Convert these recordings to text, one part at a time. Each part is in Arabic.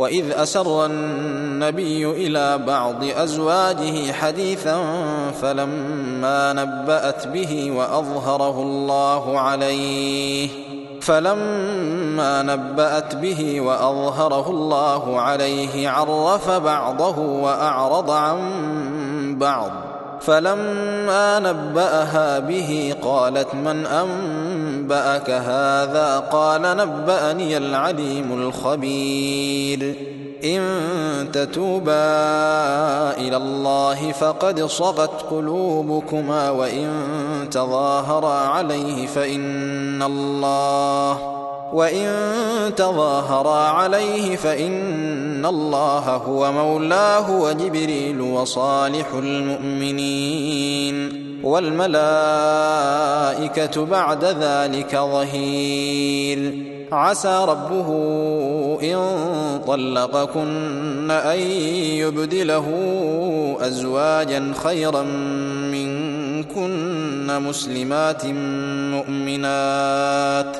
وإذ أسر النبي إلى بعض أزواجه حديثا فلما نبأت به وأظهره الله عليه فلما نبأت به وأظهره الله عليه عرف بعضه وأعرض عن بعض فلما نبأها به قالت من أنبأك هذا؟ قال نبأني العليم الخبير. إن تتوبا إلى الله فقد صغت قلوبكما وإن تظاهرا عليه فإن الله وإن تظاهرا عليه فإن الله هو مولاه وجبريل وصالح المؤمنين. والملائكة بعد ذلك ظهير. عسى ربه إن طلقكن أن يبدله أزواجا خيرا منكن مسلمات مؤمنات.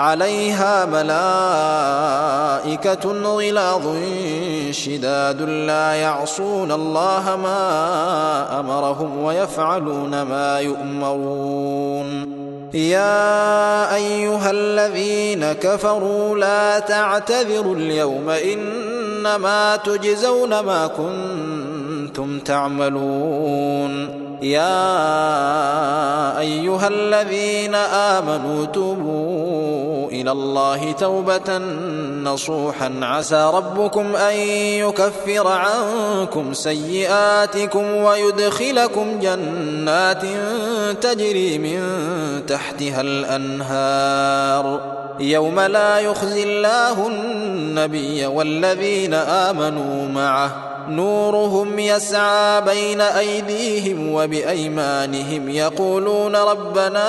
عليها ملائكة غلاظ شداد لا يعصون الله ما أمرهم ويفعلون ما يؤمرون. يا أيها الذين كفروا لا تعتذروا اليوم إنما تجزون ما كنتم تعملون. يا أيها الذين آمنوا توبوا إلى الله توبة نصوحا. عسى ربكم أن يكفر عنكم سيئاتكم ويدخلكم جنات تجري من تحتها الأنهار. يوم لا يخزي الله النبي والذين آمنوا معه. نورهم يسعى بين أيديهم وبأيمانهم يقولون ربنا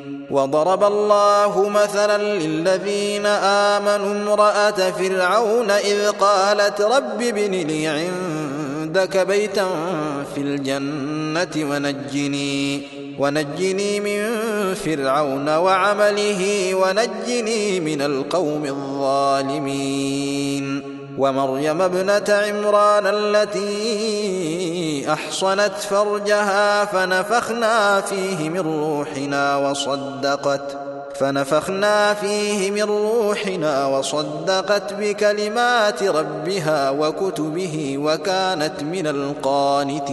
وضرب الله مثلا للذين آمنوا امرأة فرعون إذ قالت رب ابن لي عندك بيتا في الجنة ونجني ونجني من فرعون وعمله ونجني من القوم الظالمين. ومريم ابنة عمران التي أحصنت فرجها فنفخنا فيه من روحنا وصدقت فنفخنا فيه من روحنا وصدقت بكلمات ربها وكتبه وكانت من القانتين.